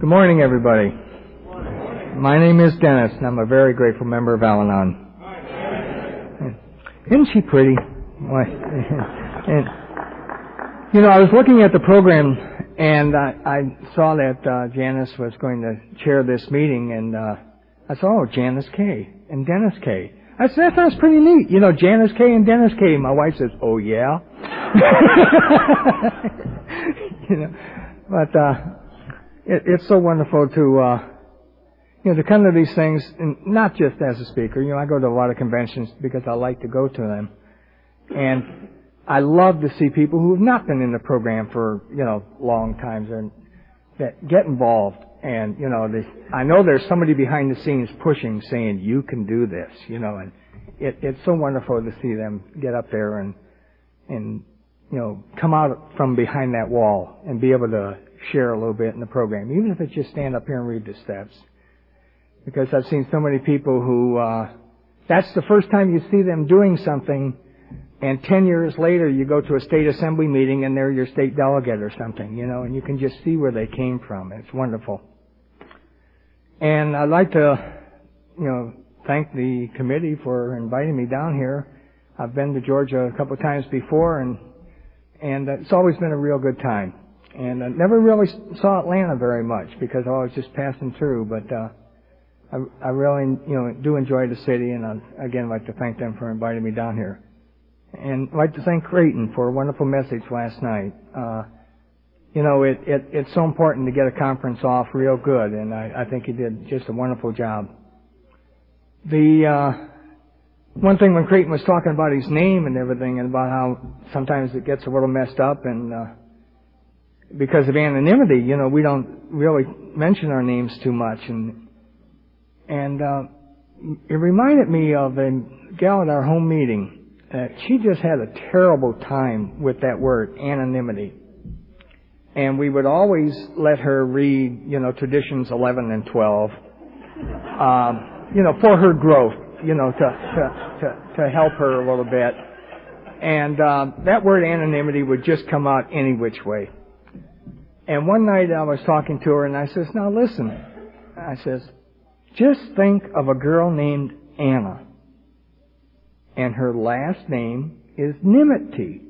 Good morning, everybody. My name is Dennis, and I'm a very grateful member of Al Anon. Isn't she pretty? And, you know, I was looking at the program, and I, I saw that uh, Janice was going to chair this meeting, and uh, I said, oh, Janice K. and Dennis K. I said, that sounds pretty neat. You know, Janice K. and Dennis K. My wife says, oh, yeah? you know, but uh, it, it's so wonderful to, uh, you know, to come to these things, and not just as a speaker. You know, I go to a lot of conventions because I like to go to them. And I love to see people who have not been in the program for, you know, long times and that get involved and you know, they, I know there's somebody behind the scenes pushing, saying you can do this, you know, and it, it's so wonderful to see them get up there and and you know come out from behind that wall and be able to share a little bit in the program, even if it's just stand up here and read the steps. Because I've seen so many people who uh, that's the first time you see them doing something and 10 years later you go to a state assembly meeting and they're your state delegate or something, you know, and you can just see where they came from. It's wonderful. And I'd like to, you know, thank the committee for inviting me down here. I've been to Georgia a couple of times before and, and it's always been a real good time. And I never really saw Atlanta very much because I was just passing through, but, uh, I, I really, you know, do enjoy the city and I, again, like to thank them for inviting me down here. And I'd like to thank Creighton for a wonderful message last night. Uh, you know, it, it, it's so important to get a conference off real good, and I, I think he did just a wonderful job. The uh, one thing when Creighton was talking about his name and everything, and about how sometimes it gets a little messed up, and uh, because of anonymity, you know, we don't really mention our names too much, and and uh, it reminded me of a gal at our home meeting uh, she just had a terrible time with that word, anonymity. And we would always let her read, you know, traditions 11 and 12, um, you know, for her growth, you know, to, to, to, to help her a little bit. And uh, that word anonymity would just come out any which way. And one night I was talking to her and I says, now listen, I says, just think of a girl named Anna and her last name is Nimity.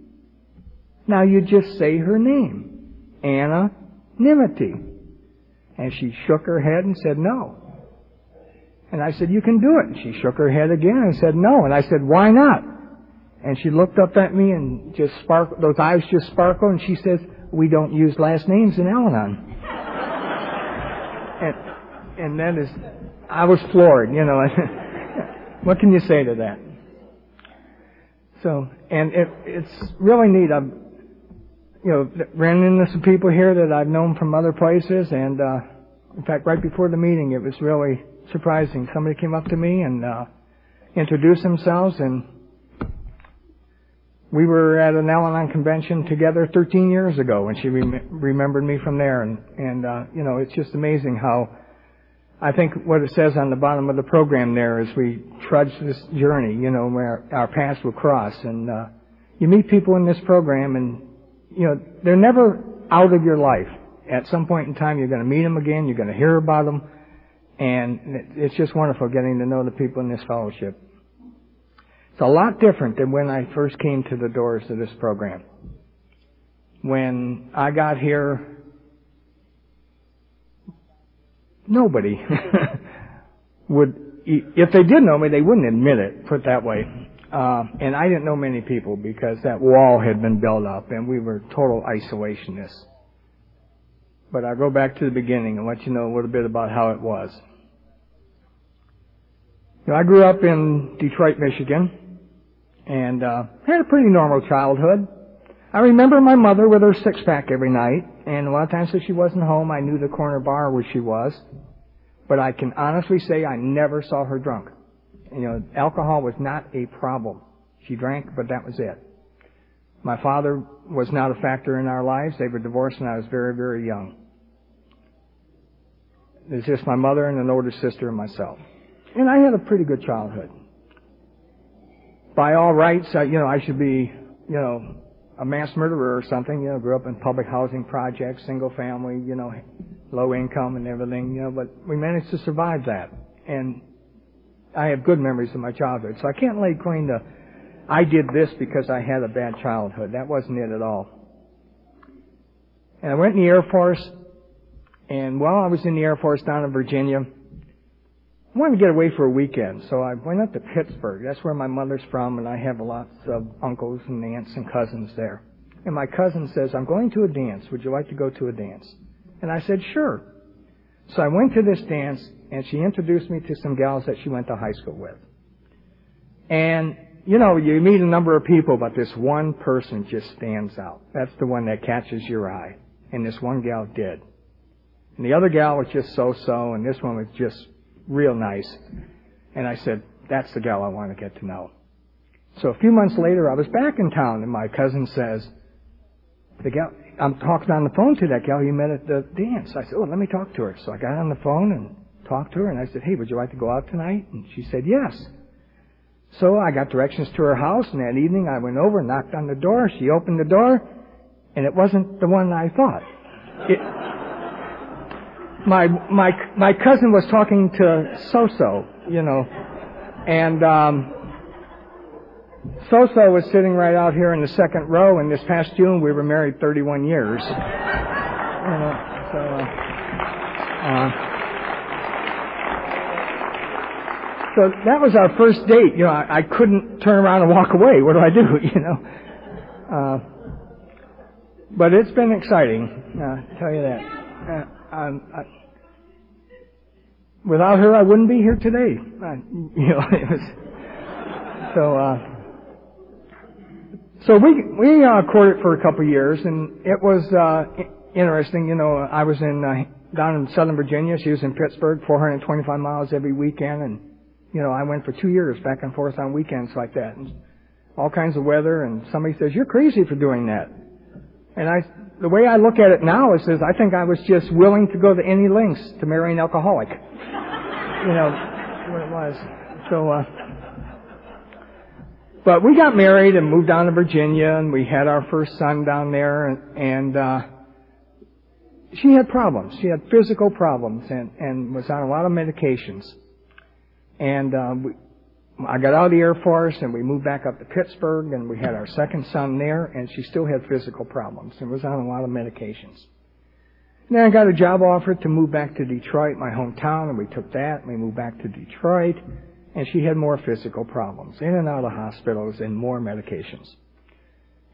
Now you just say her name. Anna Nimity. And she shook her head and said no. And I said, you can do it. And she shook her head again and said no. And I said, why not? And she looked up at me and just sparkled, those eyes just sparkled and she says, we don't use last names in Al-Anon. and, and that is, I was floored, you know. what can you say to that? So, and it, it's really neat. I've, you know, ran into some people here that I've known from other places, and uh, in fact, right before the meeting, it was really surprising. Somebody came up to me and uh, introduced themselves, and we were at an Al-Anon convention together 13 years ago, and she rem- remembered me from there. And, and uh, you know, it's just amazing how I think what it says on the bottom of the program there is we trudge this journey, you know, where our paths will cross. And uh, you meet people in this program, and you know they're never out of your life. At some point in time, you're going to meet them again. You're going to hear about them, and it's just wonderful getting to know the people in this fellowship. It's a lot different than when I first came to the doors of this program. When I got here, nobody would, if they did know me, they wouldn't admit it, put it that way. Uh, and I didn't know many people because that wall had been built up and we were total isolationists. But I'll go back to the beginning and let you know a little bit about how it was. You know, I grew up in Detroit, Michigan, and uh, had a pretty normal childhood. I remember my mother with her six pack every night, and a lot of times if she wasn't home, I knew the corner bar where she was. But I can honestly say I never saw her drunk. You know, alcohol was not a problem. She drank, but that was it. My father was not a factor in our lives. They were divorced when I was very, very young. It was just my mother and an older sister and myself. And I had a pretty good childhood. By all rights, I, you know, I should be, you know, a mass murderer or something, you know, grew up in public housing projects, single family, you know, low income and everything, you know, but we managed to survive that. And I have good memories of my childhood. So I can't lay claim to, I did this because I had a bad childhood. That wasn't it at all. And I went in the Air Force, and while I was in the Air Force down in Virginia, wanted to get away for a weekend, so I went up to Pittsburgh. That's where my mother's from, and I have lots of uncles and aunts and cousins there. And my cousin says, I'm going to a dance. Would you like to go to a dance? And I said, sure. So I went to this dance, and she introduced me to some gals that she went to high school with. And, you know, you meet a number of people, but this one person just stands out. That's the one that catches your eye. And this one gal did. And the other gal was just so-so, and this one was just real nice. And I said, that's the gal I want to get to know. So a few months later, I was back in town, and my cousin says, the gal, I'm talking on the phone to that gal you met at the dance. I said, oh, let me talk to her. So I got on the phone and talked to her, and I said, hey, would you like to go out tonight? And she said, yes. So I got directions to her house, and that evening I went over, knocked on the door, she opened the door, and it wasn't the one I thought. It, my my my cousin was talking to Soso, you know, and um, Soso was sitting right out here in the second row. And this past June, we were married 31 years. You know, so. Uh, uh, so that was our first date. You know, I, I couldn't turn around and walk away. What do I do? You know. Uh, but it's been exciting. Uh, tell you that. Uh, um, I, without her, I wouldn't be here today. I, you know, it was so. Uh, so we we uh, courted for a couple of years, and it was uh, interesting. You know, I was in uh, down in Southern Virginia. She was in Pittsburgh, 425 miles every weekend, and you know, I went for two years back and forth on weekends like that, and all kinds of weather. And somebody says, "You're crazy for doing that," and I the way I look at it now is, is I think I was just willing to go to any lengths to marry an alcoholic. you know what it was. So, uh, but we got married and moved down to Virginia, and we had our first son down there, and, and uh, she had problems. She had physical problems, and and was on a lot of medications. And uh, we, I got out of the Air Force and we moved back up to Pittsburgh and we had our second son there and she still had physical problems and was on a lot of medications. And then I got a job offer to move back to Detroit, my hometown, and we took that and we moved back to Detroit and she had more physical problems, in and out of hospitals and more medications.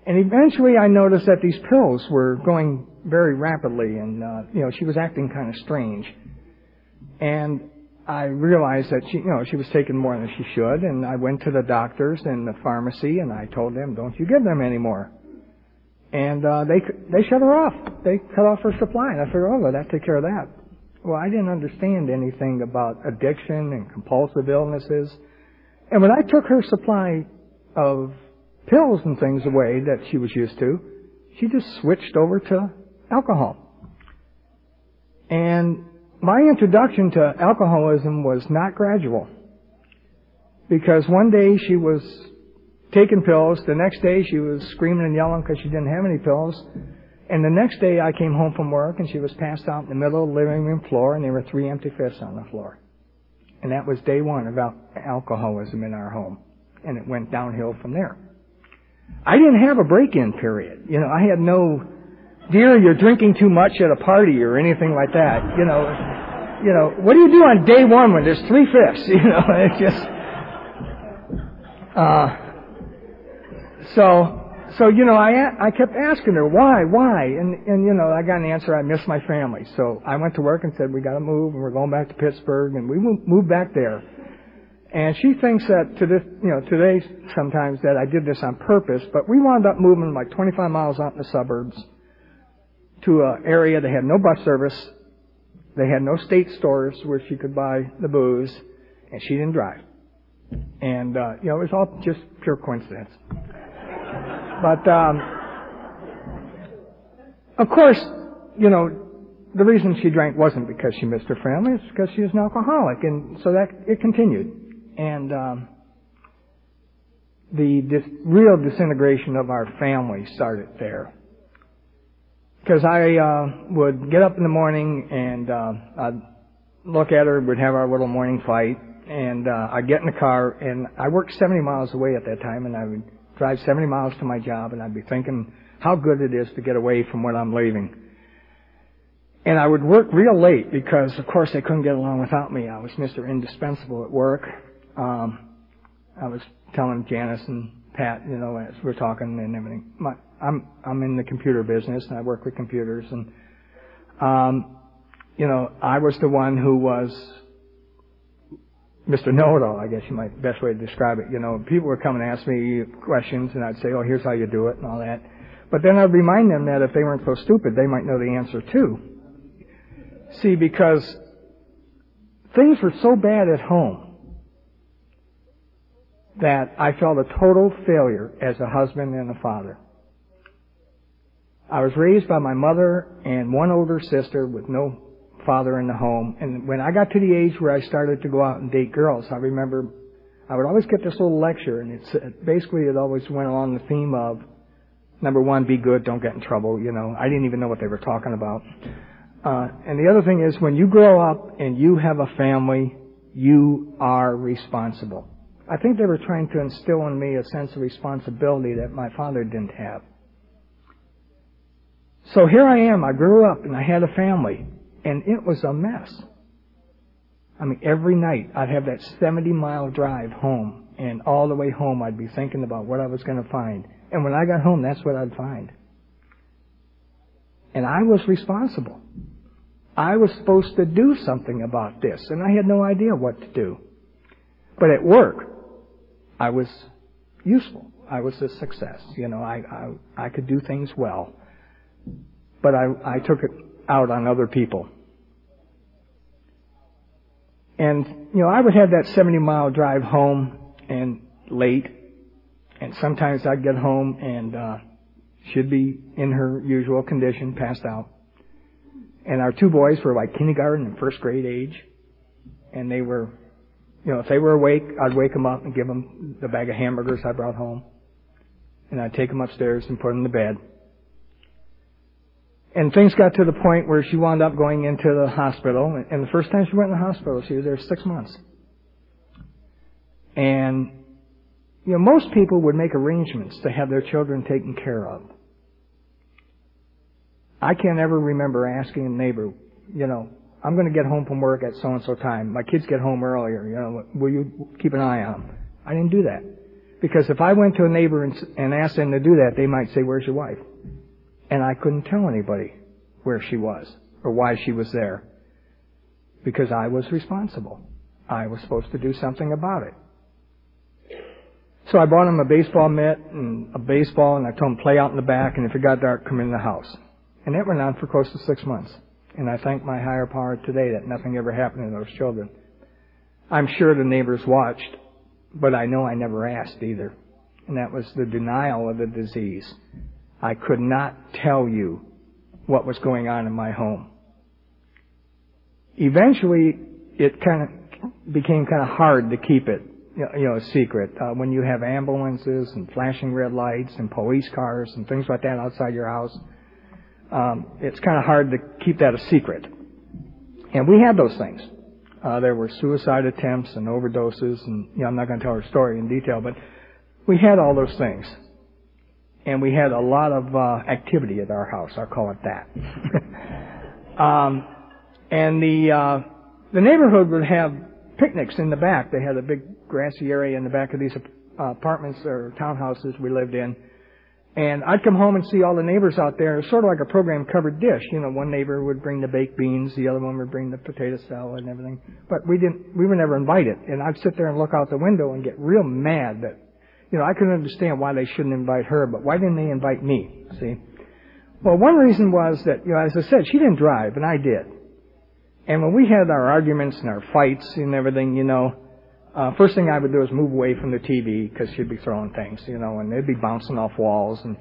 And eventually I noticed that these pills were going very rapidly and, uh, you know, she was acting kind of strange. And I realized that she, you know, she was taking more than she should, and I went to the doctors and the pharmacy, and I told them, "Don't you give them anymore." And uh, they they shut her off. They cut off her supply, and I figured, "Oh, well, that take care of that." Well, I didn't understand anything about addiction and compulsive illnesses, and when I took her supply of pills and things away that she was used to, she just switched over to alcohol. And my introduction to alcoholism was not gradual. Because one day she was taking pills, the next day she was screaming and yelling because she didn't have any pills, and the next day I came home from work and she was passed out in the middle of the living room floor and there were three empty fists on the floor. And that was day one of al- alcoholism in our home. And it went downhill from there. I didn't have a break-in period. You know, I had no dear, you're drinking too much at a party or anything like that. You know, you know, what do you do on day one when there's three fifths? You know, it's just, uh, so, so, you know, I, I kept asking her, why, why? And, and, you know, I got an answer, I miss my family. So I went to work and said, we gotta move and we're going back to Pittsburgh and we moved back there. And she thinks that to this, you know, today sometimes that I did this on purpose, but we wound up moving like 25 miles out in the suburbs to an area that had no bus service. They had no state stores where she could buy the booze, and she didn't drive. And, uh, you know, it was all just pure coincidence. But, um, of course, you know, the reason she drank wasn't because she missed her family, it's because she was an alcoholic. And so that, it continued. And, um, the dis- real disintegration of our family started there. Because I uh, would get up in the morning and uh, I'd look at her, we'd have our little morning fight, and uh, I'd get in the car, and I worked 70 miles away at that time, and I would drive 70 miles to my job, and I'd be thinking how good it is to get away from what I'm leaving. And I would work real late because, of course, they couldn't get along without me. I was Mr. Indispensable at work. Um, I was telling Janice and Pat, you know, as we're talking and everything. My, I'm I'm in the computer business and I work with computers and, um, you know, I was the one who was Mr. Know-it-all, I guess you might best way to describe it. You know, people were coming and ask me questions and I'd say, oh, here's how you do it and all that. But then I'd remind them that if they weren't so stupid, they might know the answer too. See, because things were so bad at home that I felt a total failure as a husband and a father. I was raised by my mother and one older sister with no father in the home. And when I got to the age where I started to go out and date girls, I remember I would always get this little lecture, and it's basically it always went along the theme of number one, be good, don't get in trouble. You know, I didn't even know what they were talking about. Uh, and the other thing is, when you grow up and you have a family, you are responsible. I think they were trying to instill in me a sense of responsibility that my father didn't have. So here I am. I grew up and I had a family and it was a mess. I mean, every night I'd have that 70 mile drive home, and all the way home I'd be thinking about what I was going to find. And when I got home, that's what I'd find. And I was responsible. I was supposed to do something about this, and I had no idea what to do. But at work, I was useful. I was a success. You know, I, I, I could do things well. But I, I took it out on other people. And, you know, I would have that 70 mile drive home and late. And sometimes I'd get home and, uh, she'd be in her usual condition, passed out. And our two boys were like kindergarten and first grade age. And they were, you know, if they were awake, I'd wake them up and give them the bag of hamburgers I brought home. And I'd take them upstairs and put them to bed. And things got to the point where she wound up going into the hospital. And the first time she went in the hospital, she was there six months. And, you know, most people would make arrangements to have their children taken care of. I can't ever remember asking a neighbor, you know, I'm going to get home from work at so and so time. My kids get home earlier. You know, will you keep an eye on them? I didn't do that because if I went to a neighbor and, asked them to do that, they might say, "Where's your wife?" And I couldn't tell anybody where she was or why she was there because I was responsible. I was supposed to do something about it. So I bought him a baseball mitt and a baseball and I told him play out in the back and if it got dark, come in the house. And that went on for close to six months. And I thank my higher power today that nothing ever happened to those children. I'm sure the neighbors watched, but I know I never asked either. And that was the denial of the disease. I could not tell you what was going on in my home. Eventually, it kind of became kind of hard to keep it, you know, a secret. Uh, when you have ambulances and flashing red lights and police cars and things like that outside your house, um, it's kind of hard to keep that a secret. And we had those things. Uh, there were suicide attempts and overdoses, and you know, I'm not going to tell her story in detail, but we had all those things and we had a lot of uh, activity at our house. I'll call it that. um, and the uh, the neighborhood would have picnics in the back. They had a big grassy area in the back of these uh, apartments or townhouses we lived in. And I'd come home and see all the neighbors out there. It was sort of like a program covered dish. You know, one neighbor would bring the baked beans, the other one would bring the potato salad and everything. But we didn't, we were never invited. And I'd sit there and look out the window and get real mad that you know, I couldn't understand why they shouldn't invite her, but why didn't they invite me? See? Well, one reason was that, you know, as I said, she didn't drive, and I did. And when we had our arguments and our fights and everything, you know, uh, first thing I would do is move away from the TV because she'd be throwing things, you know, and they'd be bouncing off walls, and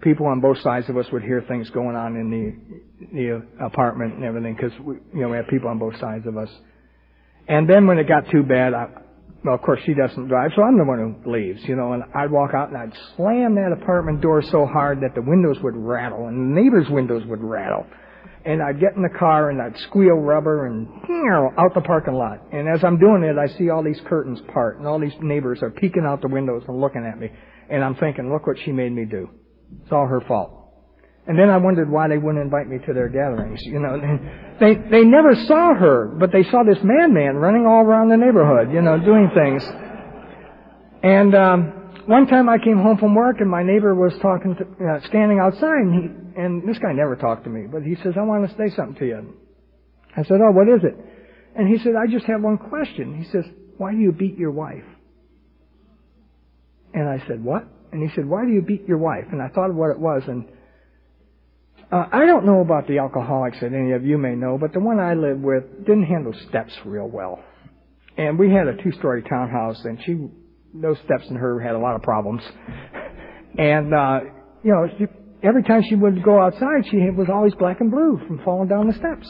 people on both sides of us would hear things going on in the the apartment and everything because we, you know, we had people on both sides of us. And then when it got too bad, I, well, of course she doesn't drive, so I'm the one who leaves, you know, and I'd walk out and I'd slam that apartment door so hard that the windows would rattle and the neighbors' windows would rattle. And I'd get in the car and I'd squeal rubber and you know, out the parking lot. And as I'm doing it, I see all these curtains part and all these neighbors are peeking out the windows and looking at me. And I'm thinking, look what she made me do. It's all her fault. And then I wondered why they wouldn't invite me to their gatherings. You know, they they never saw her, but they saw this madman running all around the neighborhood. You know, doing things. And um, one time I came home from work, and my neighbor was talking, to, uh, standing outside, and he and this guy never talked to me, but he says, "I want to say something to you." I said, "Oh, what is it?" And he said, "I just have one question." He says, "Why do you beat your wife?" And I said, "What?" And he said, "Why do you beat your wife?" And I thought of what it was, and uh, I don't know about the alcoholics that any of you may know, but the one I lived with didn't handle steps real well. And we had a two-story townhouse, and she, those steps in her had a lot of problems. and, uh, you know, she, every time she would go outside, she was always black and blue from falling down the steps.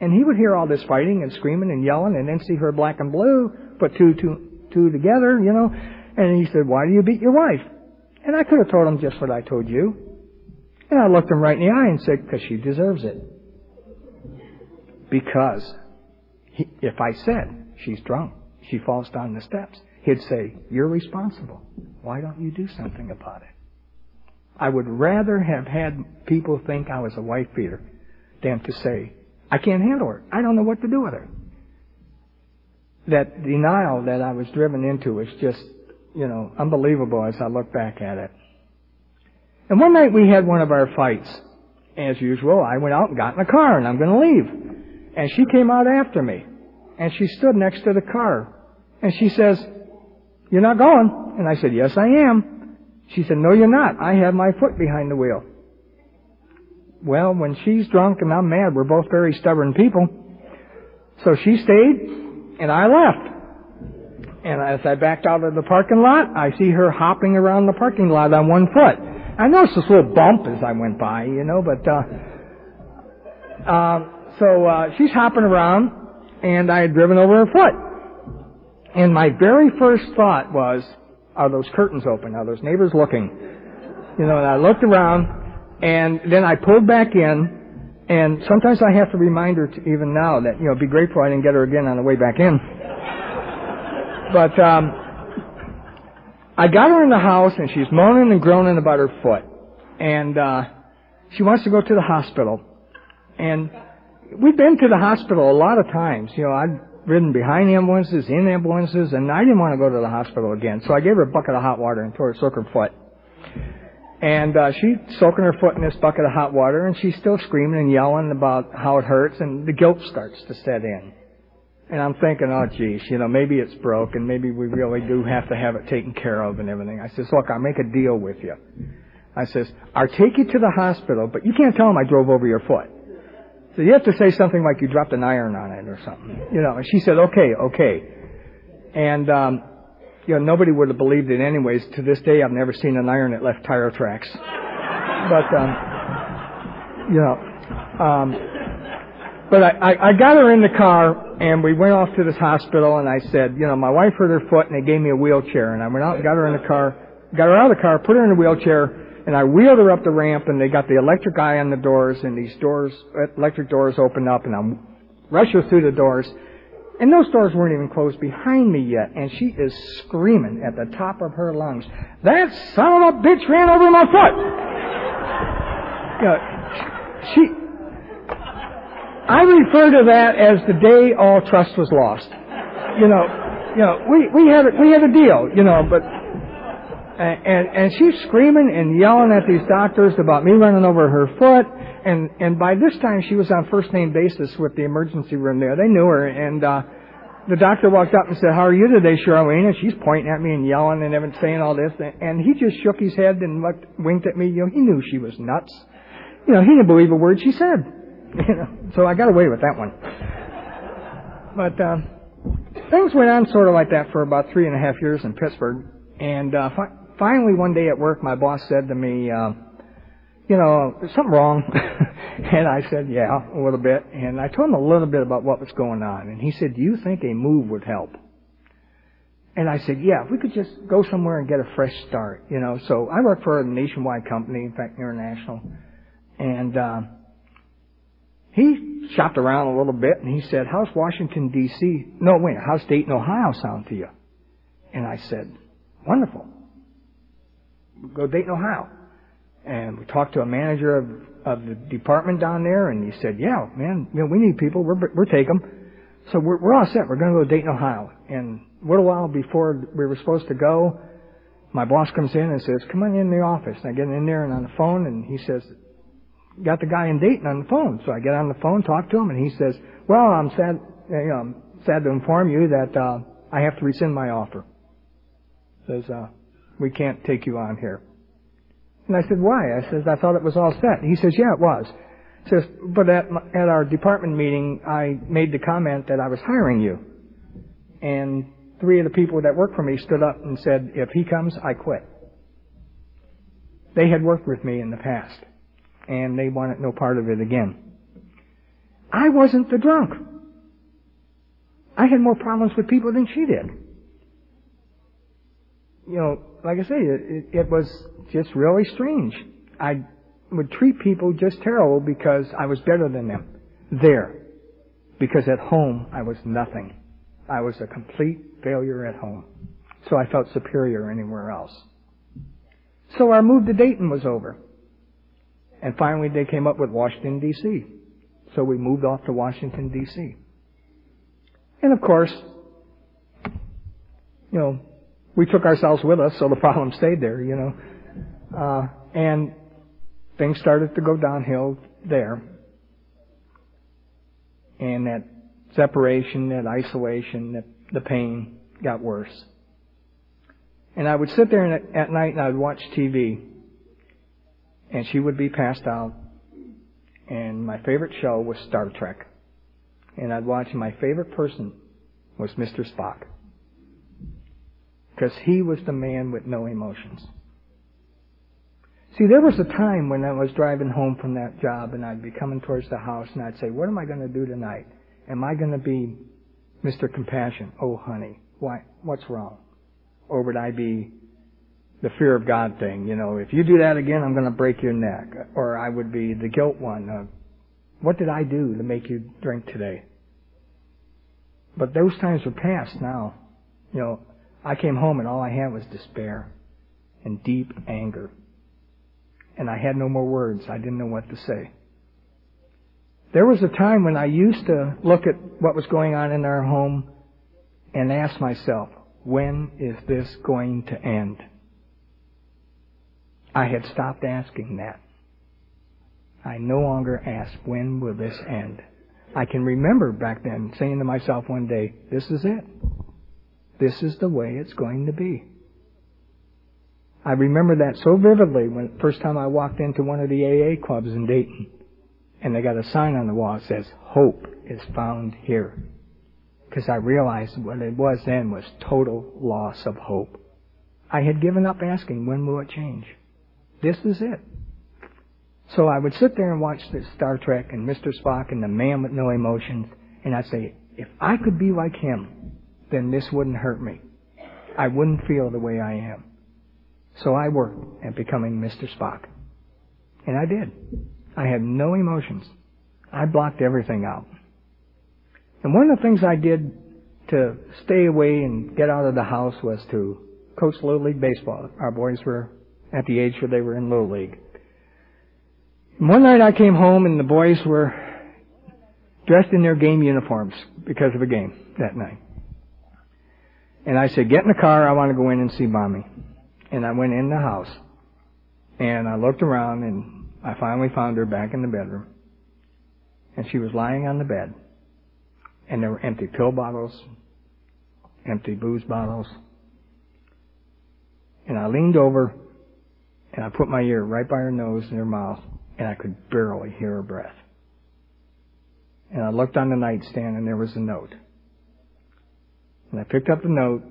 And he would hear all this fighting and screaming and yelling, and then see her black and blue, put two, two, two together, you know. And he said, why do you beat your wife? And I could have told him just what I told you. And I looked him right in the eye and said, because she deserves it. Because he, if I said, she's drunk, she falls down the steps, he'd say, you're responsible. Why don't you do something about it? I would rather have had people think I was a wife beater than to say, I can't handle her. I don't know what to do with her. That denial that I was driven into is just, you know, unbelievable as I look back at it. And one night we had one of our fights. As usual, I went out and got in the car and I'm going to leave. And she came out after me. And she stood next to the car. And she says, you're not going? And I said, yes I am. She said, no you're not. I have my foot behind the wheel. Well, when she's drunk and I'm mad, we're both very stubborn people. So she stayed and I left. And as I backed out of the parking lot, I see her hopping around the parking lot on one foot. I noticed this little bump as I went by, you know, but, uh, uh, so, uh, she's hopping around, and I had driven over her foot. And my very first thought was, are those curtains open? Are those neighbors looking? You know, and I looked around, and then I pulled back in, and sometimes I have to remind her to, even now that, you know, be grateful I didn't get her again on the way back in. But, um, I got her in the house and she's moaning and groaning about her foot. And, uh, she wants to go to the hospital. And we've been to the hospital a lot of times. You know, I've ridden behind ambulances, in ambulances, and I didn't want to go to the hospital again. So I gave her a bucket of hot water and told her to soak her foot. And, uh, she's soaking her foot in this bucket of hot water and she's still screaming and yelling about how it hurts and the guilt starts to set in. And I'm thinking, oh geez, you know, maybe it's broken. And maybe we really do have to have it taken care of and everything. I says, look, I'll make a deal with you. I says, I'll take you to the hospital, but you can't tell them I drove over your foot. So you have to say something like you dropped an iron on it or something. You know, and she said, okay, okay. And, um, you know, nobody would have believed it anyways. To this day, I've never seen an iron that left tire tracks. But, um, you know, um, but I, I, I got her in the car and we went off to this hospital and I said, you know, my wife hurt her foot and they gave me a wheelchair and I went out and got her in the car, got her out of the car, put her in a wheelchair and I wheeled her up the ramp and they got the electric eye on the doors and these doors, electric doors opened up and I'm her through the doors and those doors weren't even closed behind me yet and she is screaming at the top of her lungs, that son of a bitch ran over my foot! You know, she, I refer to that as the day all trust was lost. You know, you know, we, we had, a, we had a deal, you know, but, and, and she's screaming and yelling at these doctors about me running over her foot. And, and by this time she was on first name basis with the emergency room there. They knew her and, uh, the doctor walked up and said, how are you today, Charlene? And she's pointing at me and yelling and everything, saying all this. And he just shook his head and looked, winked at me. You know, he knew she was nuts. You know, he didn't believe a word she said. You know, so I got away with that one. But uh, things went on sort of like that for about three and a half years in Pittsburgh. And uh, fi- finally, one day at work, my boss said to me, uh, "You know, there's something wrong?" and I said, "Yeah, a little bit." And I told him a little bit about what was going on. And he said, "Do you think a move would help?" And I said, yeah, if we could just go somewhere and get a fresh start, you know. So I work for a nationwide company, in fact, international. And, uh, he shopped around a little bit and he said, how's Washington DC? No, wait, how's Dayton, Ohio sound to you? And I said, wonderful. We'll Go to Dayton, Ohio. And we talked to a manager of, of the department down there and he said, yeah, man, you know, we need people. We're, we're taking them. So we're, we're all set. We're going to go to Dayton, Ohio. And a little while before we were supposed to go, my boss comes in and says, come on in the office. And I get in there and on the phone and he says, got the guy in Dayton on the phone. So I get on the phone, talk to him, and he says, well, I'm sad, you know, I'm sad to inform you that, uh, I have to rescind my offer. Says, uh, we can't take you on here. And I said, why? I says, I thought it was all set. He says, yeah, it was. Says, but at, my, at our department meeting, I made the comment that I was hiring you. And three of the people that work for me stood up and said, if he comes, I quit. They had worked with me in the past, and they wanted no part of it again. I wasn't the drunk. I had more problems with people than she did. You know, like I say, it, it, was just really strange. I would treat people just terrible because I was better than them there. Because at home, I was nothing. I was a complete failure at home. So I felt superior anywhere else. So our move to Dayton was over. And finally they came up with Washington DC. So we moved off to Washington DC. And of course, you know, we took ourselves with us, so the problem stayed there, you know. Uh, and things started to go downhill there. And that separation, that isolation, that the pain got worse. And I would sit there at night and I would watch TV. And she would be passed out. And my favorite show was Star Trek. And I'd watch, my favorite person was Mr. Spock. Because he was the man with no emotions. See, there was a time when I was driving home from that job and I'd be coming towards the house and I'd say, what am I going to do tonight? Am I going to be Mr. Compassion? Oh, honey, why, what's wrong? Or would I be the fear of God thing? You know, if you do that again, I'm going to break your neck. Or I would be the guilt one. What did I do to make you drink today? But those times are past now. You know, I came home and all I had was despair and deep anger and I had no more words. I didn't know what to say. There was a time when I used to look at what was going on in our home and ask myself, when is this going to end? I had stopped asking that. I no longer ask, when will this end? I can remember back then saying to myself one day, this is it. This is the way it's going to be. I remember that so vividly when first time I walked into one of the AA clubs in Dayton. And they got a sign on the wall that says, Hope is found here. Because I realized what it was then was total loss of hope. I had given up asking, when will it change? This is it. So I would sit there and watch the Star Trek and Mr. Spock and the man with no emotions, and I'd say, if I could be like him, then this wouldn't hurt me. I wouldn't feel the way I am. So I worked at becoming Mr. Spock. And I did. I had no emotions. I blocked everything out. And one of the things I did to stay away and get out of the house was to coach Little League Baseball. Our boys were at the age where they were in Little League. One night I came home and the boys were dressed in their game uniforms because of a game that night. And I said, get in the car, I want to go in and see mommy. And I went in the house and I looked around and I finally found her back in the bedroom. And she was lying on the bed. And there were empty pill bottles, empty booze bottles. And I leaned over and I put my ear right by her nose and her mouth and I could barely hear her breath. And I looked on the nightstand and there was a note. And I picked up the note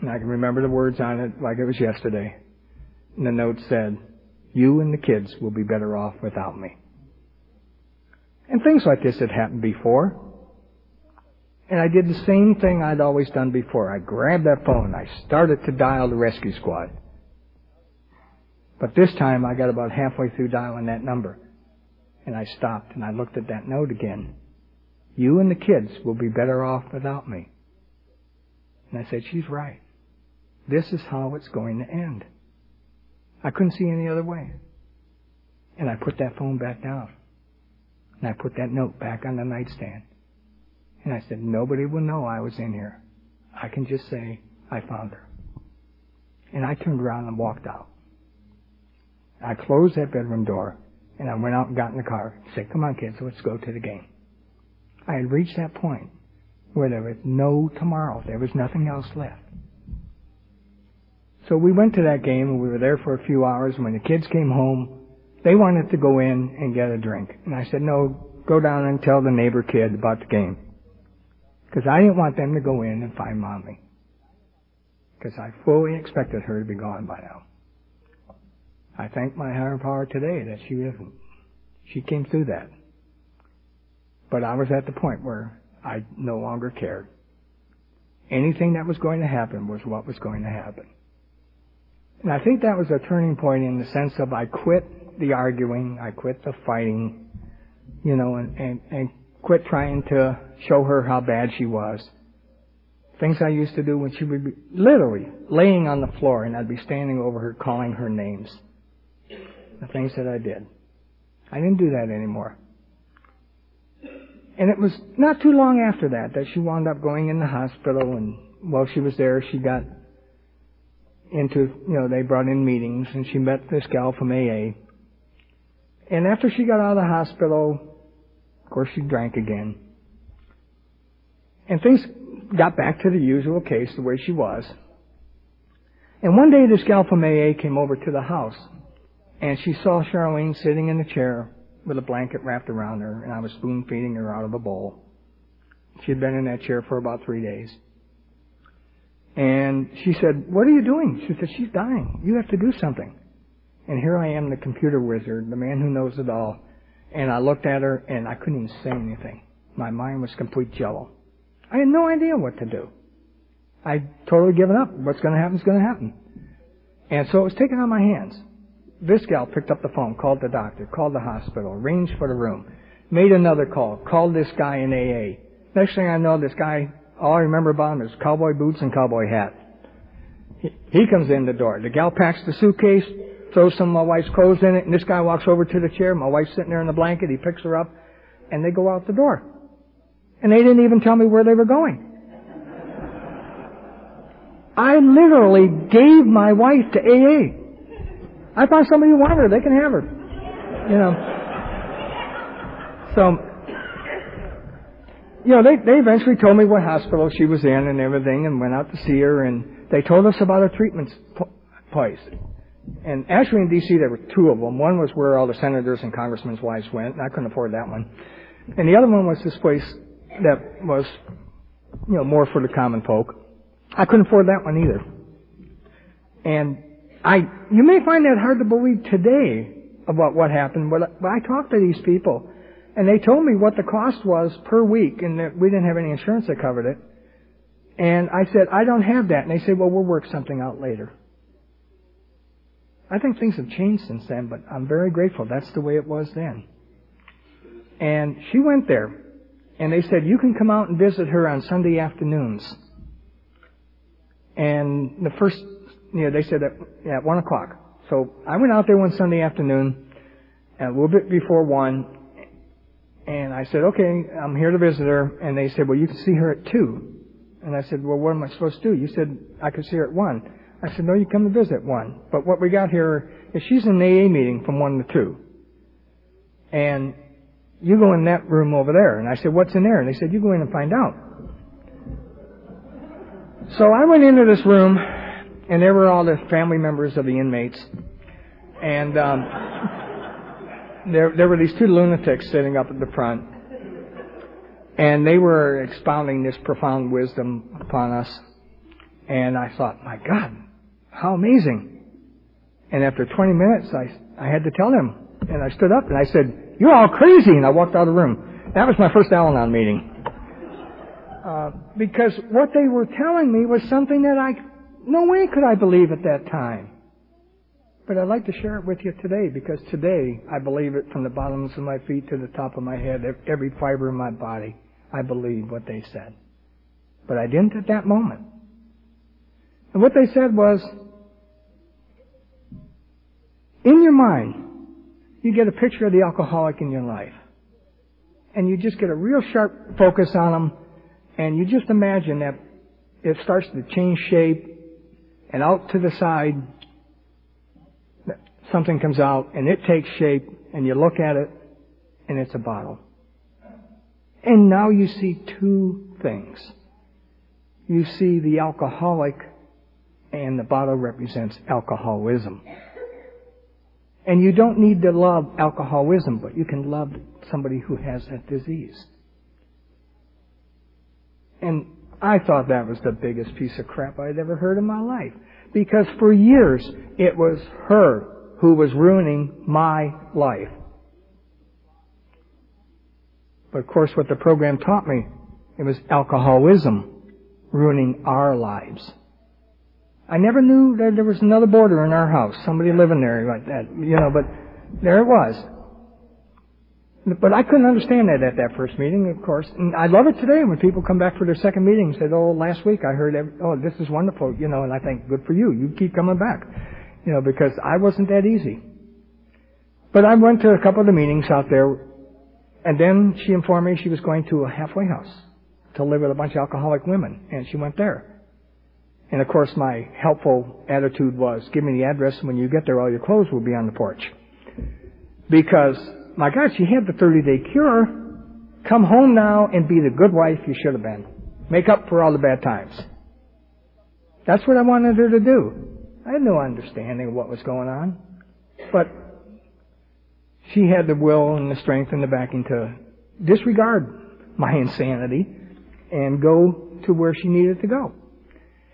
and I can remember the words on it like it was yesterday. And the note said, you and the kids will be better off without me. And things like this had happened before. And I did the same thing I'd always done before. I grabbed that phone. I started to dial the rescue squad. But this time I got about halfway through dialing that number. And I stopped and I looked at that note again. You and the kids will be better off without me. And I said, she's right. This is how it's going to end. I couldn't see any other way. And I put that phone back down. And I put that note back on the nightstand. And I said, nobody will know I was in here. I can just say, I found her. And I turned around and walked out. I closed that bedroom door and I went out and got in the car and said, come on kids, let's go to the game. I had reached that point where there was no tomorrow. There was nothing else left. So we went to that game and we were there for a few hours. And when the kids came home, they wanted to go in and get a drink. And I said, no, go down and tell the neighbor kid about the game. Because I didn't want them to go in and find mommy. Because I fully expected her to be gone by now. I thank my higher power today that she isn't. She came through that. But I was at the point where I no longer cared. Anything that was going to happen was what was going to happen. And I think that was a turning point in the sense of I quit the arguing, I quit the fighting, you know, and, and, and quit trying to show her how bad she was. Things I used to do when she would be literally laying on the floor and I'd be standing over her calling her names. The things that I did. I didn't do that anymore. And it was not too long after that that she wound up going in the hospital and while she was there she got into, you know, they brought in meetings and she met this gal from AA. And after she got out of the hospital, of course she drank again. And things got back to the usual case, the way she was. And one day this gal from AA came over to the house and she saw Charlene sitting in a chair with a blanket wrapped around her and I was spoon feeding her out of a bowl. She had been in that chair for about three days. And she said, what are you doing? She said, she's dying. You have to do something. And here I am, the computer wizard, the man who knows it all. And I looked at her and I couldn't even say anything. My mind was complete jello. I had no idea what to do. I'd totally given up. What's going to happen is going to happen. And so it was taken on my hands. This gal picked up the phone, called the doctor, called the hospital, arranged for the room, made another call, called this guy in AA. Next thing I know, this guy all I remember about him is cowboy boots and cowboy hat. He, he comes in the door. The gal packs the suitcase, throws some of my wife's clothes in it, and this guy walks over to the chair. My wife's sitting there in the blanket. He picks her up, and they go out the door. And they didn't even tell me where they were going. I literally gave my wife to AA. I found somebody who wanted her. They can have her. You know. So, you know, they, they eventually told me what hospital she was in and everything and went out to see her and they told us about a treatment place. And actually in D.C. there were two of them. One was where all the senators and congressmen's wives went and I couldn't afford that one. And the other one was this place that was, you know, more for the common folk. I couldn't afford that one either. And I, you may find that hard to believe today about what happened, but I talked to these people and they told me what the cost was per week, and that we didn't have any insurance that covered it. And I said, I don't have that. And they said, well, we'll work something out later. I think things have changed since then, but I'm very grateful. That's the way it was then. And she went there, and they said, you can come out and visit her on Sunday afternoons. And the first, you know, they said at, at one o'clock. So I went out there one Sunday afternoon, a little bit before one, and I said, okay, I'm here to visit her. And they said, well, you can see her at 2. And I said, well, what am I supposed to do? You said I could see her at 1. I said, no, you come to visit 1. But what we got here is she's in an AA meeting from 1 to 2. And you go in that room over there. And I said, what's in there? And they said, you go in and find out. So I went into this room, and there were all the family members of the inmates. And um, there, there were these two lunatics sitting up at the front, and they were expounding this profound wisdom upon us. And I thought, my God, how amazing. And after 20 minutes, I, I had to tell them. And I stood up and I said, you're all crazy. And I walked out of the room. That was my first Al-Anon meeting. Uh, because what they were telling me was something that I, no way could I believe at that time. But I'd like to share it with you today because today I believe it from the bottoms of my feet to the top of my head, every fiber in my body. I believe what they said. But I didn't at that moment. And what they said was, in your mind, you get a picture of the alcoholic in your life. And you just get a real sharp focus on them, and you just imagine that it starts to change shape, and out to the side, something comes out and it takes shape and you look at it and it's a bottle. And now you see two things. You see the alcoholic and the bottle represents alcoholism. And you don't need to love alcoholism, but you can love somebody who has that disease. And I thought that was the biggest piece of crap I'd ever heard in my life. Because for years, it was her who was ruining my life. But of course, what the program taught me, it was alcoholism ruining our lives. I never knew that there was another boarder in our house, somebody living there like that, you know, but there it was. But I couldn't understand that at that first meeting, of course. And I love it today when people come back for their second meeting and say, oh, last week I heard, every, oh, this is wonderful, you know, and I think, good for you. You keep coming back you know, because I wasn't that easy. But I went to a couple of the meetings out there, and then she informed me she was going to a halfway house to live with a bunch of alcoholic women, and she went there. And of course, my helpful attitude was, give me the address, and when you get there, all your clothes will be on the porch. Because, my God, she had the 30 day cure. Come home now and be the good wife you should have been. Make up for all the bad times. That's what I wanted her to do. I had no understanding of what was going on. But she had the will and the strength and the backing to disregard my insanity and go to where she needed to go.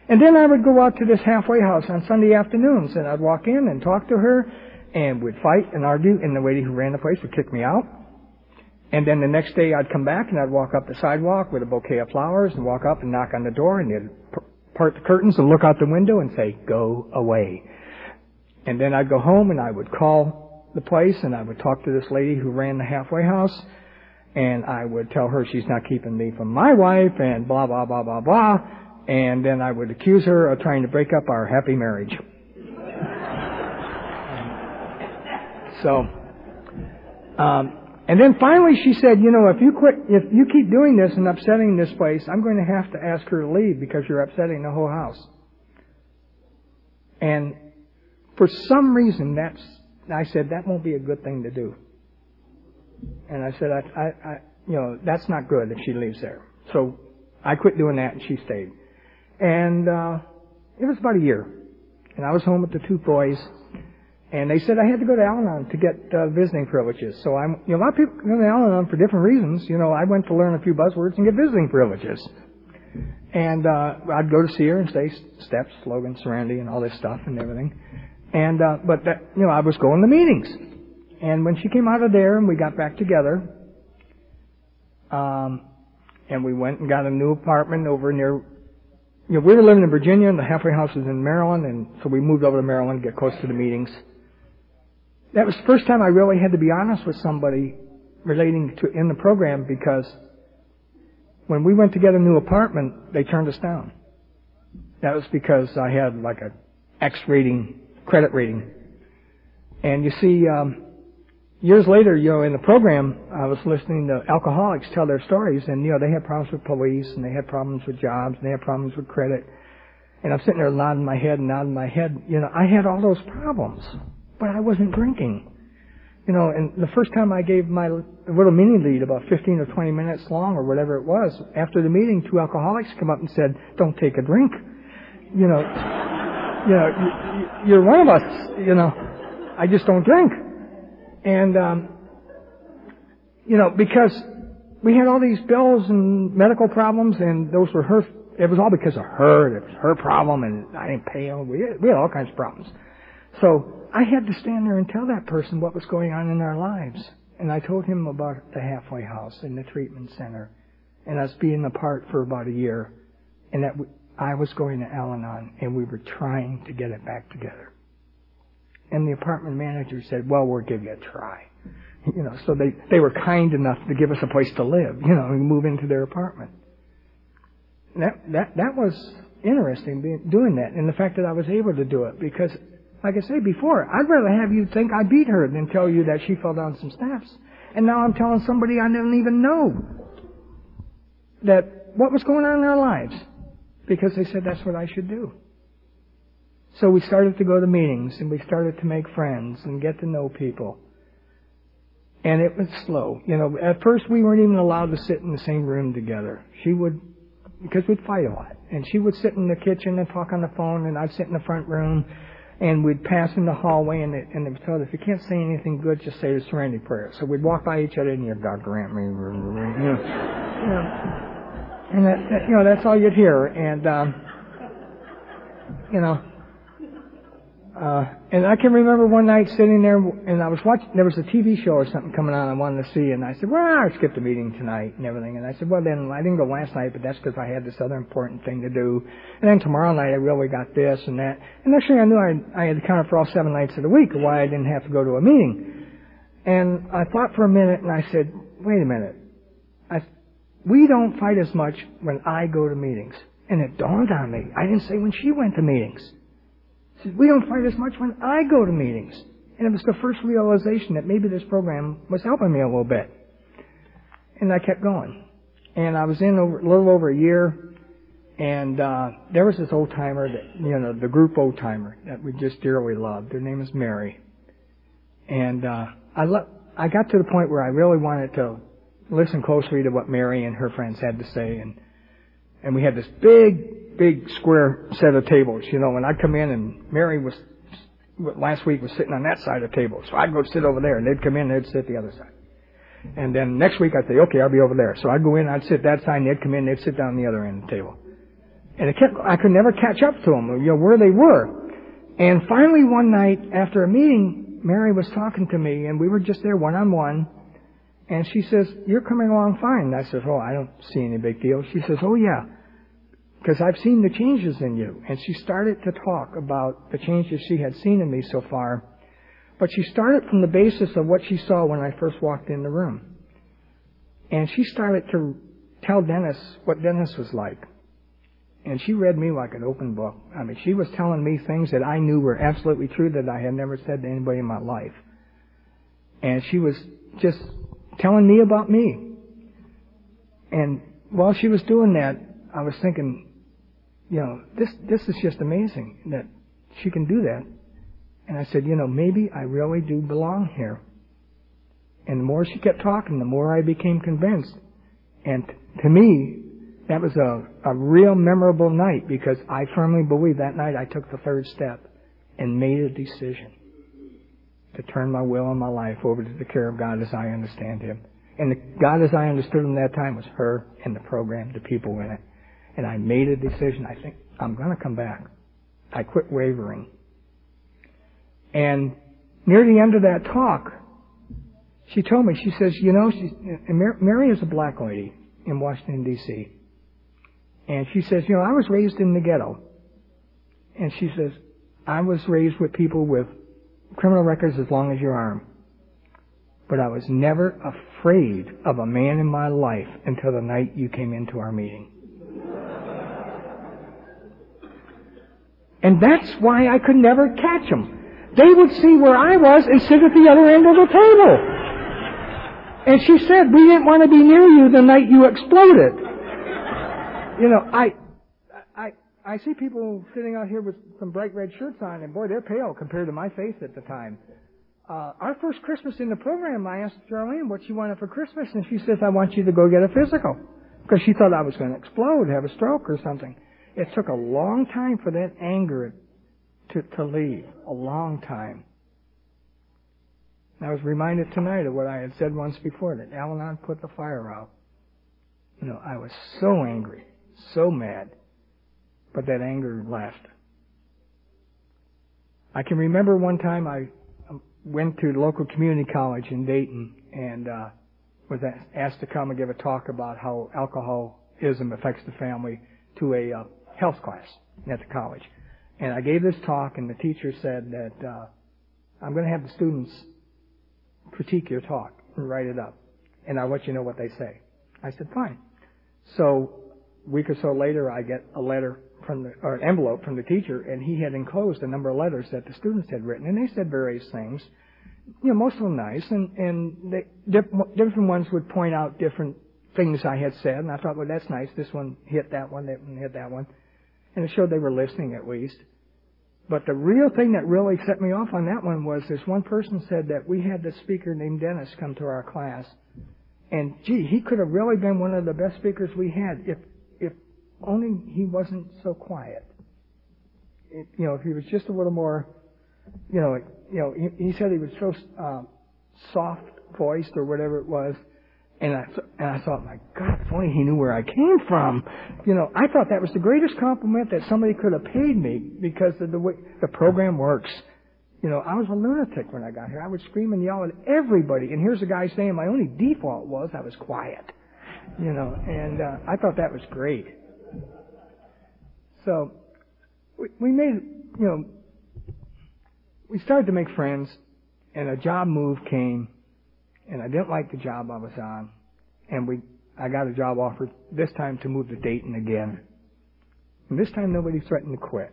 And then I would go out to this halfway house on Sunday afternoons and I'd walk in and talk to her and we'd fight and argue and the lady who ran the place would kick me out. And then the next day I'd come back and I'd walk up the sidewalk with a bouquet of flowers and walk up and knock on the door and they'd part the curtains and look out the window and say, go away. And then I'd go home and I would call the place and I would talk to this lady who ran the halfway house and I would tell her she's not keeping me from my wife and blah, blah, blah, blah, blah. And then I would accuse her of trying to break up our happy marriage. So, um, and then finally she said, you know, if you quit, if you keep doing this and upsetting this place, I'm going to have to ask her to leave because you're upsetting the whole house. And for some reason that's, I said, that won't be a good thing to do. And I said, I, I, I you know, that's not good if she leaves there. So I quit doing that and she stayed. And, uh, it was about a year. And I was home with the two boys and they said I had to go to Al-Anon to get uh, visiting privileges. So I'm, you know, a lot of people go to Al-Anon for different reasons. You know, I went to learn a few buzzwords and get visiting privileges. And uh, I'd go to see her and say steps, slogan, serenity, and all this stuff and everything. And uh, but that, you know, I was going to meetings. And when she came out of there and we got back together, um, and we went and got a new apartment over near you know, we were living in Virginia and the halfway house was in Maryland and so we moved over to Maryland to get close to the meetings that was the first time I really had to be honest with somebody relating to in the program because when we went to get a new apartment, they turned us down. That was because I had like a X rating, credit rating. And you see, um, years later, you know, in the program, I was listening to alcoholics tell their stories, and you know, they had problems with police, and they had problems with jobs, and they had problems with credit. And I'm sitting there nodding my head and nodding my head. You know, I had all those problems but I wasn't drinking. You know, and the first time I gave my little mini lead, about 15 or 20 minutes long or whatever it was, after the meeting, two alcoholics come up and said, don't take a drink. You know, you know, you're one of us, you know, I just don't drink. And, um, you know, because we had all these bills and medical problems and those were her, it was all because of her, it was her problem and I didn't pay them. We had, we had all kinds of problems. So I had to stand there and tell that person what was going on in our lives. And I told him about the halfway house and the treatment center and us being apart for about a year, and that I was going to Al-Anon, and we were trying to get it back together. And the apartment manager said, "Well, we'll give you a try." You know, so they they were kind enough to give us a place to live. You know, and move into their apartment. And that that that was interesting doing that, and the fact that I was able to do it because, like I said before, I'd rather have you think I beat her than tell you that she fell down some steps. And now I'm telling somebody I didn't even know that what was going on in their lives because they said that's what I should do. So we started to go to meetings and we started to make friends and get to know people. And it was slow. You know, at first we weren't even allowed to sit in the same room together. She would, because we'd fight a lot. And she would sit in the kitchen and talk on the phone and I'd sit in the front room and we'd pass in the hallway and they, and they would tell us, if you can't say anything good, just say the serenity prayer. So we'd walk by each other and you'd God grant me, you know and that, that, you know that's all you'd hear. And um, you know, uh, and I can remember one night sitting there, and I was watching. There was a TV show or something coming on I wanted to see, and I said, "Well, I skipped a meeting tonight and everything." And I said, "Well, then I didn't go last night, but that's because I had this other important thing to do." And then tomorrow night I really got this and that. And thing I knew, I, I had accounted for all seven nights of the week, why I didn't have to go to a meeting. And I thought for a minute, and I said, "Wait a minute." I we don't fight as much when I go to meetings. And it dawned on me. I didn't say when she went to meetings. We don't fight as much when I go to meetings. And it was the first realization that maybe this program was helping me a little bit. And I kept going. And I was in over, a little over a year. And uh, there was this old timer that you know the group old timer that we just dearly loved. Her name is Mary, and uh, I lo- I got to the point where I really wanted to listen closely to what Mary and her friends had to say, and and we had this big, big square set of tables. You know, and I'd come in and Mary was last week was sitting on that side of the table, so I'd go sit over there, and they'd come in, and they'd sit the other side. And then next week I'd say, okay, I'll be over there. So I'd go in, I'd sit that side, and they'd come in, they'd sit down the other end of the table. And it kept, I could never catch up to them, you know, where they were. And finally one night after a meeting, Mary was talking to me, and we were just there one on one, and she says, You're coming along fine. And I said, Oh, I don't see any big deal. She says, Oh, yeah. Because I've seen the changes in you. And she started to talk about the changes she had seen in me so far. But she started from the basis of what she saw when I first walked in the room. And she started to tell Dennis what Dennis was like. And she read me like an open book. I mean, she was telling me things that I knew were absolutely true that I had never said to anybody in my life. And she was just telling me about me. And while she was doing that, I was thinking, you know, this this is just amazing that she can do that. And I said, you know, maybe I really do belong here. And the more she kept talking, the more I became convinced. And to me, that was a, a real memorable night because I firmly believe that night I took the third step and made a decision to turn my will and my life over to the care of God as I understand Him. And the God as I understood Him that time was her and the program, the people in it. And I made a decision. I think I'm going to come back. I quit wavering. And near the end of that talk, she told me, she says, you know, she's, uh, Mary is a black lady in Washington, D.C. And she says, you know, I was raised in the ghetto. And she says, I was raised with people with criminal records as long as your arm. But I was never afraid of a man in my life until the night you came into our meeting. And that's why I could never catch them. They would see where I was and sit at the other end of the table. And she said, we didn't want to be near you the night you exploded. You know, I, I I see people sitting out here with some bright red shirts on, and boy, they're pale compared to my face at the time. Uh, our first Christmas in the program, I asked Charlene what she wanted for Christmas, and she says, I want you to go get a physical. Because she thought I was going to explode, have a stroke or something. It took a long time for that anger to, to leave. A long time. I was reminded tonight of what I had said once before, that Al-Anon put the fire out. You know, I was so angry, so mad. But that anger left. I can remember one time I um, went to local community college in Dayton, and uh, was asked to come and give a talk about how alcoholism affects the family to a uh, health class at the college. And I gave this talk, and the teacher said that uh, I'm going to have the students critique your talk and write it up, and I'll let you know what they say. I said, fine. So a week or so later, I get a letter from the, or an envelope from the teacher, and he had enclosed a number of letters that the students had written, and they said various things. You know, most of them nice, and and they, different ones would point out different things I had said, and I thought, well, that's nice. This one hit that one, that one hit that one, and it showed they were listening at least. But the real thing that really set me off on that one was this one person said that we had this speaker named Dennis come to our class, and gee, he could have really been one of the best speakers we had if if only he wasn't so quiet. It, you know, if he was just a little more, you know, you know, he, he said he was so uh, soft voiced or whatever it was. And I, and I thought, my God, if only he knew where I came from. You know, I thought that was the greatest compliment that somebody could have paid me because of the way the program works. You know, I was a lunatic when I got here. I would scream and yell at everybody. And here's a guy saying my only default was I was quiet. You know, and uh, I thought that was great. So we, we made, you know, we started to make friends, and a job move came, and I didn't like the job I was on, and we, I got a job offer this time to move to Dayton again. And this time nobody threatened to quit.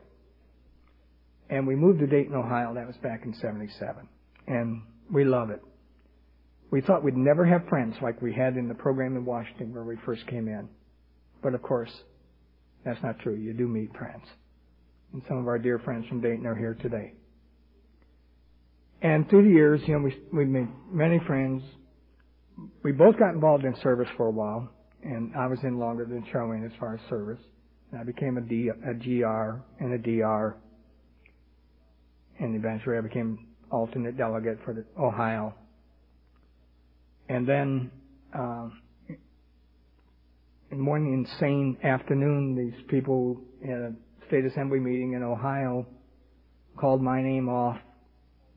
And we moved to Dayton, Ohio. That was back in 77. And we love it. We thought we'd never have friends like we had in the program in Washington where we first came in. But of course, that's not true. You do meet friends. And some of our dear friends from Dayton are here today. And through the years, you know, we, we made many friends. We both got involved in service for a while, and I was in longer than Charlene as far as service. And I became a, D, a GR and a DR. And eventually I became alternate delegate for the Ohio. And then, um, in one insane afternoon, these people in a state assembly meeting in Ohio called my name off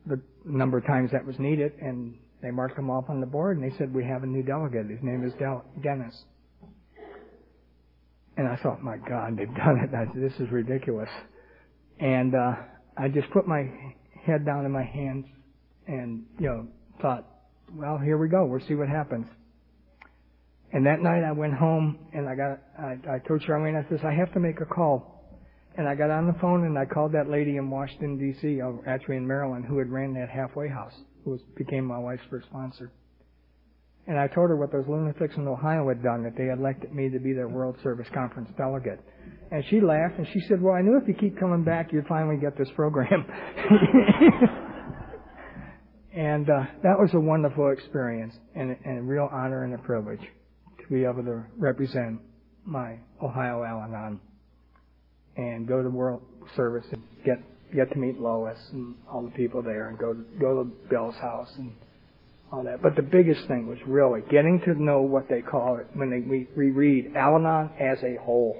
the number of times that was needed, and they marked him off on the board, and they said, we have a new delegate. His name is Del- Dennis. And I thought, my God, they've done it. I said, this is ridiculous. And uh, I just put my head down in my hands and, you know, thought, well, here we go. We'll see what happens. And that night I went home and I got, I, I told Charlene, I says, I have to make a call. And I got on the phone and I called that lady in Washington D.C., actually in Maryland, who had ran that halfway house, who was, became my wife's first sponsor. And I told her what those lunatics in Ohio had done, that they had elected me to be their World Service Conference delegate. And she laughed and she said, well, I knew if you keep coming back, you'd finally get this program. and uh, that was a wonderful experience and, and a real honor and a privilege to be able to represent my Ohio Al-Anon and go to World Service and get get to meet Lois and all the people there and go to, go to Bill's house and all that. But the biggest thing was really getting to know what they call it when they, we reread Al-Anon as a whole.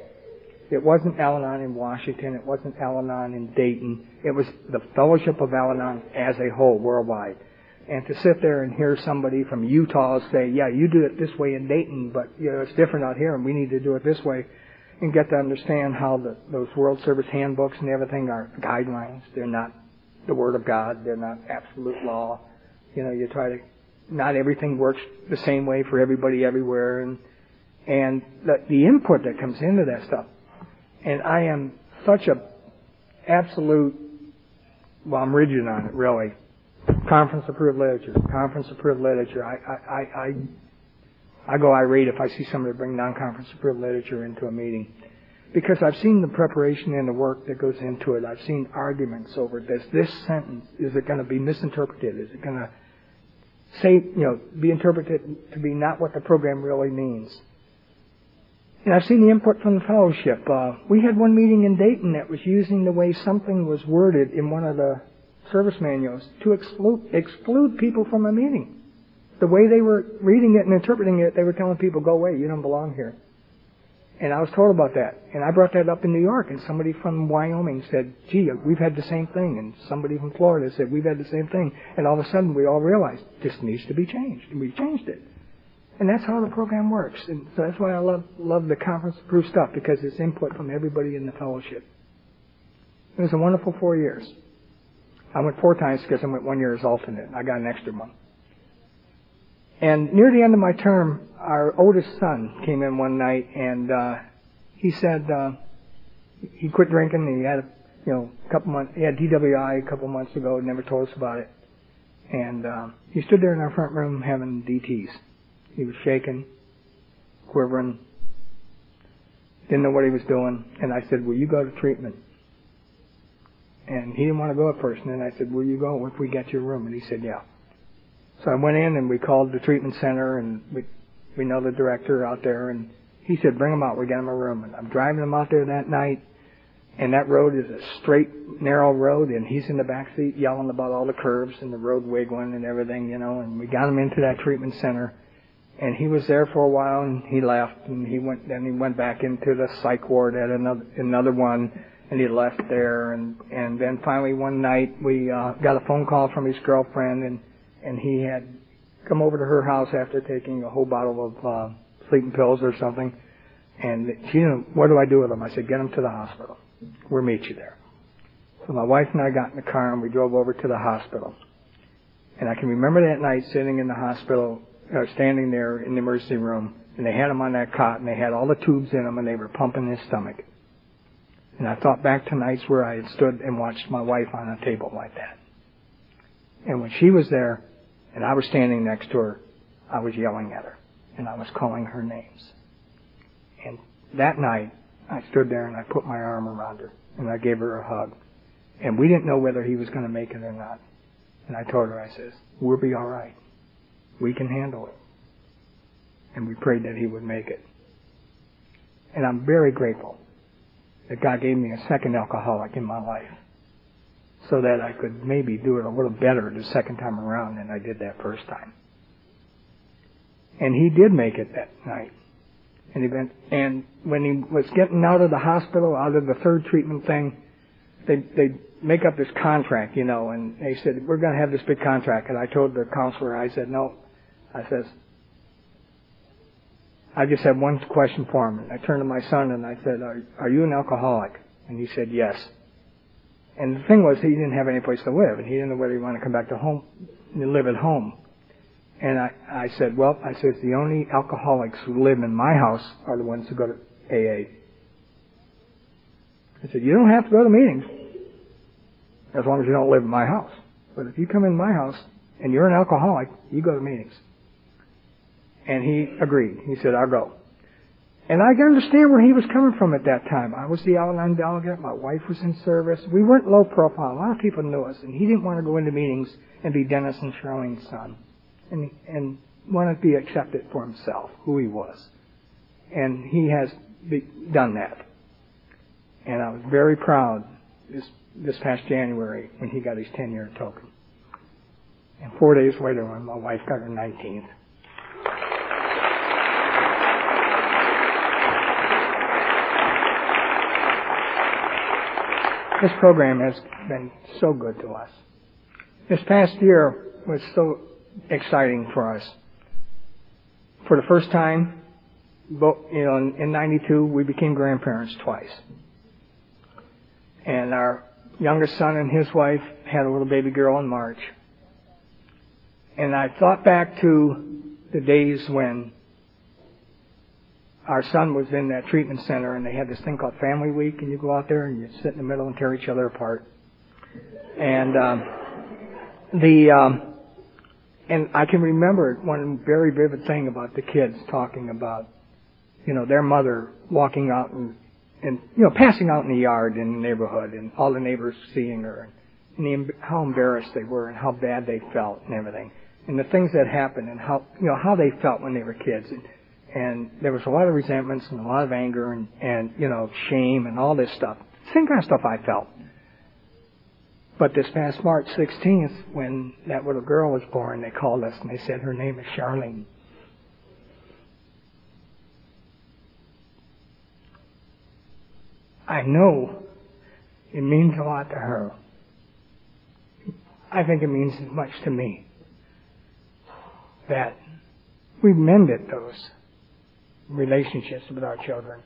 It wasn't Al-Anon in Washington. It wasn't Al-Anon in Dayton. It was the Fellowship of Al-Anon as a whole worldwide. And to sit there and hear somebody from Utah say, yeah, you do it this way in Dayton, but you know, it's different out here and we need to do it this way and get to understand how the, those World Service handbooks and everything are guidelines. They're not the Word of God. They're not absolute law. You know, you try to, not everything works the same way for everybody everywhere and, and the, the input that comes into that stuff. And I am such a absolute, well, I'm rigid on it really conference approved literature, conference approved literature. I, I, I, I go irate if I see somebody bring non-conference approved literature into a meeting. Because I've seen the preparation and the work that goes into it. I've seen arguments over this. This sentence, is it going to be misinterpreted? Is it going to say, you know, be interpreted to be not what the program really means? And I've seen the input from the fellowship. Uh, we had one meeting in Dayton that was using the way something was worded in one of the service manuals to exclude, exclude people from a meeting. The way they were reading it and interpreting it, they were telling people, go away, you don't belong here. And I was told about that. And I brought that up in New York, and somebody from Wyoming said, gee, we've had the same thing. And somebody from Florida said, we've had the same thing. And all of a sudden, we all realized, this needs to be changed. And we changed it. And that's how the program works. And so that's why I love, love the conference approved stuff because it's input from everybody in the fellowship. It was a wonderful four years. I went four times because I went one year as alternate. I got an extra one. And near the end of my term, our oldest son came in one night and, uh, he said, uh, he quit drinking. He had, a, you know, a couple months, he had DWI a couple months ago, never told us about it. And, uh, he stood there in our front room having DTs. He was shaking, quivering, didn't know what he was doing. And I said, will you go to treatment? And he didn't want to go at first. And then I said, will you go if we get your room? And he said, yeah. So I went in and we called the treatment center and we, we know the director out there and he said, bring him out. We get him a room. And I'm driving him out there that night and that road is a straight, narrow road and he's in the back seat yelling about all the curves and the road wiggling and everything, you know, and we got him into that treatment center and he was there for a while and he left and he went, then he went back into the psych ward at another, another one and he left there and, and then finally one night we, uh, got a phone call from his girlfriend and and he had come over to her house after taking a whole bottle of uh, sleeping pills or something. And she didn't, what do I do with him? I said, get him to the hospital. We'll meet you there. So my wife and I got in the car and we drove over to the hospital. And I can remember that night sitting in the hospital, or uh, standing there in the emergency room, and they had him on that cot, and they had all the tubes in him, and they were pumping his stomach. And I thought back to nights where I had stood and watched my wife on a table like that. And when she was there, and I was standing next to her. I was yelling at her and I was calling her names. And that night, I stood there and I put my arm around her and I gave her a hug. And we didn't know whether he was going to make it or not. And I told her, I says, we'll be all right. We can handle it. And we prayed that he would make it. And I'm very grateful that God gave me a second alcoholic in my life so that I could maybe do it a little better the second time around than I did that first time. And he did make it that night. And he went, and when he was getting out of the hospital, out of the third treatment thing, they they make up this contract, you know, and they said we're going to have this big contract. And I told the counselor, I said no, I says I just had one question for him. And I turned to my son and I said, are, are you an alcoholic? And he said yes. And the thing was, he didn't have any place to live, and he didn't know whether he wanted to come back to home, live at home. And I, I said, well, I said, the only alcoholics who live in my house are the ones who go to AA. I said, you don't have to go to meetings, as long as you don't live in my house. But if you come in my house, and you're an alcoholic, you go to meetings. And he agreed. He said, I'll go. And I can understand where he was coming from at that time. I was the Al-Anon delegate. My wife was in service. We weren't low profile. A lot of people knew us, and he didn't want to go into meetings and be Dennis and Charlene's son, and and wanted to be accepted for himself, who he was, and he has be, done that. And I was very proud this this past January when he got his 10 year token. And four days later, when my wife got her 19th, This program has been so good to us. This past year was so exciting for us. For the first time, you know, in 92, we became grandparents twice. And our youngest son and his wife had a little baby girl in March. And I thought back to the days when our son was in that treatment center and they had this thing called Family Week and you go out there and you sit in the middle and tear each other apart. And um, the um, and I can remember one very vivid thing about the kids talking about, you know, their mother walking out and and you know passing out in the yard in the neighborhood and all the neighbors seeing her and the, how embarrassed they were and how bad they felt and everything and the things that happened and how you know how they felt when they were kids and and there was a lot of resentments and a lot of anger and, and you know, shame and all this stuff. Same kind of stuff I felt. But this past March 16th, when that little girl was born, they called us and they said her name is Charlene. I know it means a lot to her. I think it means as much to me that we mended those relationships with our children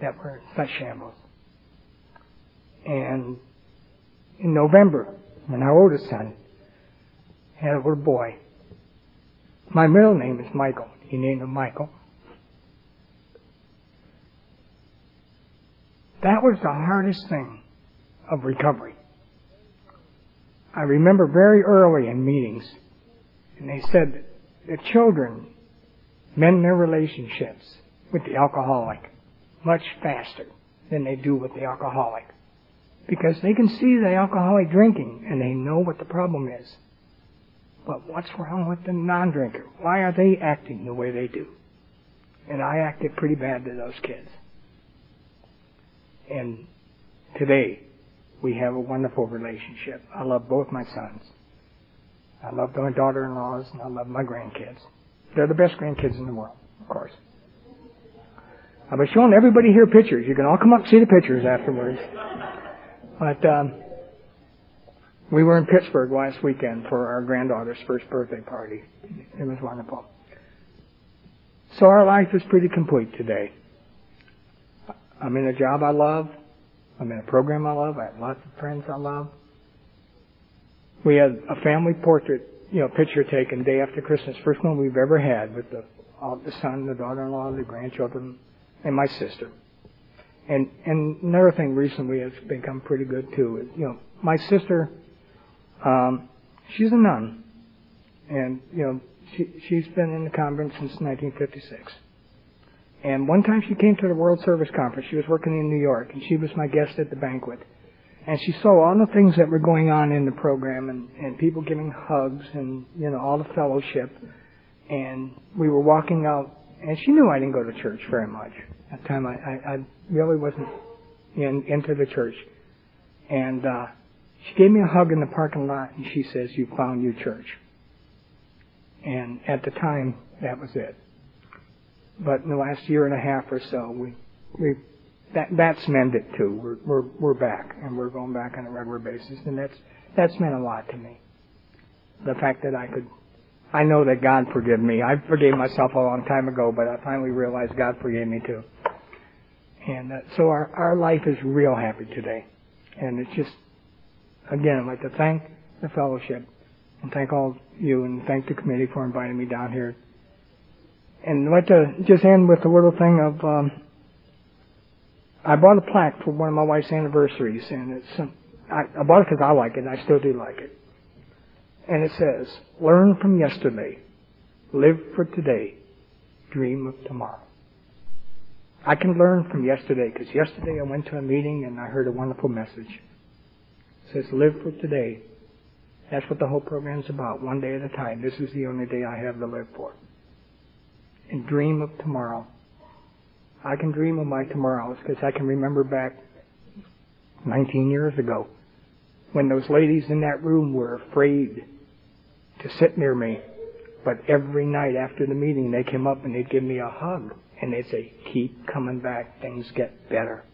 that were in such shambles. And in November, when our oldest son had a little boy, my middle name is Michael. He named him Michael. That was the hardest thing of recovery. I remember very early in meetings, and they said that the children mend their relationships with the alcoholic much faster than they do with the alcoholic. Because they can see the alcoholic drinking and they know what the problem is. But what's wrong with the non-drinker? Why are they acting the way they do? And I acted pretty bad to those kids. And today, we have a wonderful relationship. I love both my sons. I love my daughter-in-laws and I love my grandkids. They're the best grandkids in the world, of course. I've been showing everybody here pictures. You can all come up and see the pictures afterwards. But um, we were in Pittsburgh last weekend for our granddaughter's first birthday party. It was wonderful. So our life is pretty complete today. I'm in a job I love. I'm in a program I love. I have lots of friends I love. We had a family portrait, you know, picture taken day after Christmas, first one we've ever had with the all the son, the daughter-in-law, the grandchildren, and my sister. And and another thing recently has become pretty good too is you know my sister, um, she's a nun, and you know she she's been in the convent since 1956. And one time she came to the World Service Conference. She was working in New York, and she was my guest at the banquet. And she saw all the things that were going on in the program, and and people giving hugs, and you know all the fellowship. And we were walking out, and she knew I didn't go to church very much at the time. I I, I really wasn't in into the church, and uh, she gave me a hug in the parking lot, and she says, "You found your church." And at the time, that was it. But in the last year and a half or so, we we that that's mended too. We're we're we're back, and we're going back on a regular basis, and that's that's meant a lot to me. The fact that I could, I know that God forgave me. I forgave myself a long time ago, but I finally realized God forgave me too. And uh, so our our life is real happy today, and it's just again I'd like to thank the fellowship and thank all of you and thank the committee for inviting me down here and I'd like to just end with a little thing of um, I bought a plaque for one of my wife's anniversaries, and it's some, I, I bought it because I like it, and I still do like it. And it says, "Learn from yesterday, live for today, dream of tomorrow." I can learn from yesterday because yesterday I went to a meeting and I heard a wonderful message. It says, "Live for today." That's what the whole program's about. One day at a time. This is the only day I have to live for and dream of tomorrow. I can dream of my tomorrows because I can remember back 19 years ago when those ladies in that room were afraid to sit near me. But every night after the meeting, they came up and they'd give me a hug and they'd say, keep coming back, things get better.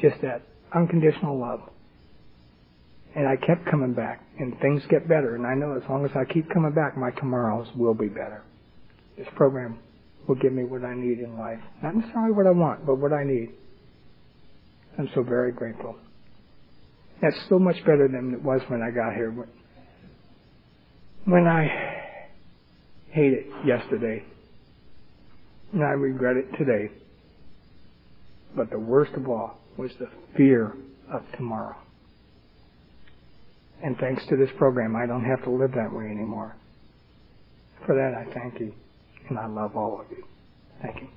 Just that unconditional love. And I kept coming back, and things get better. And I know as long as I keep coming back, my tomorrows will be better. This program will give me what I need in life. Not necessarily what I want, but what I need. I'm so very grateful. That's so much better than it was when I got here. When I hate it yesterday, and I regret it today. But the worst of all was the fear of tomorrow. And thanks to this program, I don't have to live that way anymore. For that, I thank you. And I love all of you. Thank you.